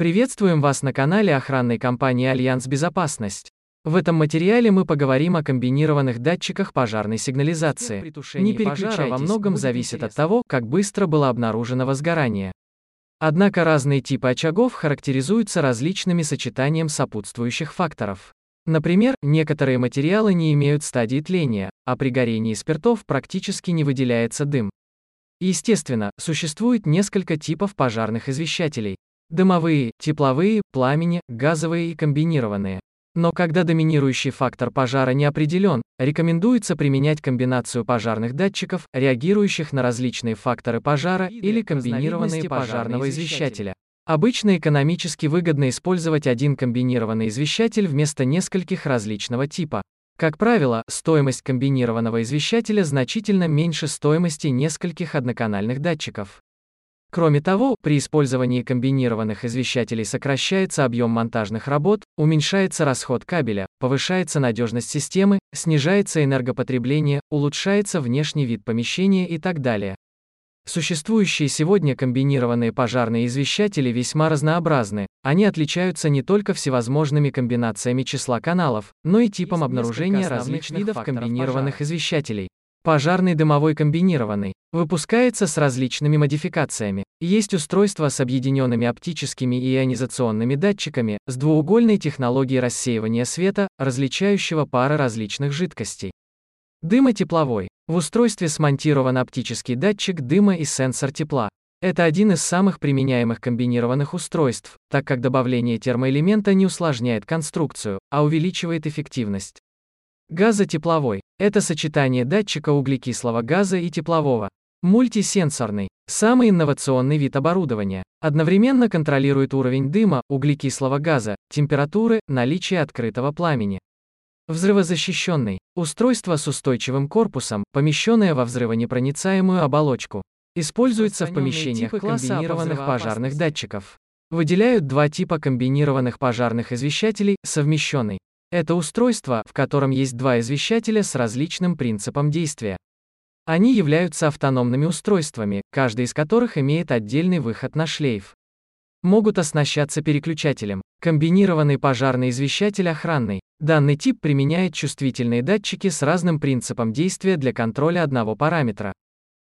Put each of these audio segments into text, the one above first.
Приветствуем вас на канале охранной компании Альянс Безопасность. В этом материале мы поговорим о комбинированных датчиках пожарной сигнализации. Не пожара во многом зависит от того, как быстро было обнаружено возгорание. Однако разные типы очагов характеризуются различными сочетанием сопутствующих факторов. Например, некоторые материалы не имеют стадии тления, а при горении спиртов практически не выделяется дым. Естественно, существует несколько типов пожарных извещателей. Дымовые, тепловые, пламени, газовые и комбинированные. Но когда доминирующий фактор пожара не определен, рекомендуется применять комбинацию пожарных датчиков, реагирующих на различные факторы пожара или комбинированные пожарного извещателя. Обычно экономически выгодно использовать один комбинированный извещатель вместо нескольких различного типа. Как правило, стоимость комбинированного извещателя значительно меньше стоимости нескольких одноканальных датчиков. Кроме того, при использовании комбинированных извещателей сокращается объем монтажных работ, уменьшается расход кабеля, повышается надежность системы, снижается энергопотребление, улучшается внешний вид помещения и так далее. Существующие сегодня комбинированные пожарные извещатели весьма разнообразны. Они отличаются не только всевозможными комбинациями числа каналов, но и типом обнаружения различных видов комбинированных пожара. извещателей. Пожарный дымовой комбинированный. Выпускается с различными модификациями. Есть устройства с объединенными оптическими и ионизационными датчиками, с двуугольной технологией рассеивания света, различающего пары различных жидкостей. Дымотепловой. В устройстве смонтирован оптический датчик дыма и сенсор тепла. Это один из самых применяемых комбинированных устройств, так как добавление термоэлемента не усложняет конструкцию, а увеличивает эффективность. Газотепловой – это сочетание датчика углекислого газа и теплового. Мультисенсорный – самый инновационный вид оборудования. Одновременно контролирует уровень дыма, углекислого газа, температуры, наличие открытого пламени. Взрывозащищенный – устройство с устойчивым корпусом, помещенное во взрывонепроницаемую оболочку. Используется в помещениях комбинированных пожарных датчиков. Выделяют два типа комбинированных пожарных извещателей, совмещенный. Это устройство, в котором есть два извещателя с различным принципом действия. Они являются автономными устройствами, каждый из которых имеет отдельный выход на шлейф. Могут оснащаться переключателем. Комбинированный пожарный извещатель охранный. Данный тип применяет чувствительные датчики с разным принципом действия для контроля одного параметра.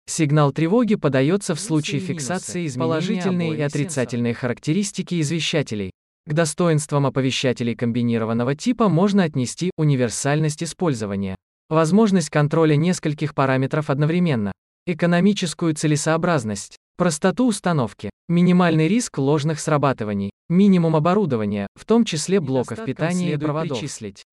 Сигнал тревоги подается в случае фиксации положительные и отрицательные характеристики извещателей, к достоинствам оповещателей комбинированного типа можно отнести универсальность использования, возможность контроля нескольких параметров одновременно, экономическую целесообразность, простоту установки, минимальный риск ложных срабатываний, минимум оборудования, в том числе блоков питания и проводов,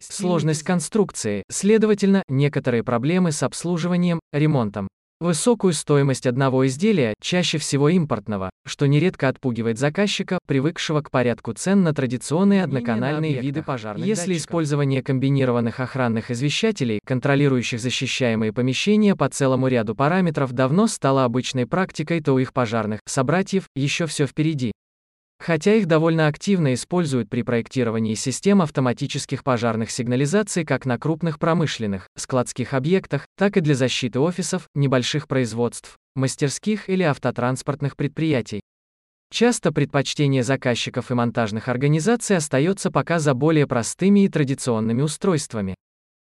сложность конструкции, следовательно, некоторые проблемы с обслуживанием, ремонтом. Высокую стоимость одного изделия, чаще всего импортного, что нередко отпугивает заказчика, привыкшего к порядку цен на традиционные одноканальные виды пожарных Если датчиков. использование комбинированных охранных извещателей, контролирующих защищаемые помещения по целому ряду параметров давно стало обычной практикой, то у их пожарных собратьев еще все впереди. Хотя их довольно активно используют при проектировании систем автоматических пожарных сигнализаций как на крупных промышленных, складских объектах, так и для защиты офисов, небольших производств, мастерских или автотранспортных предприятий. Часто предпочтение заказчиков и монтажных организаций остается пока за более простыми и традиционными устройствами.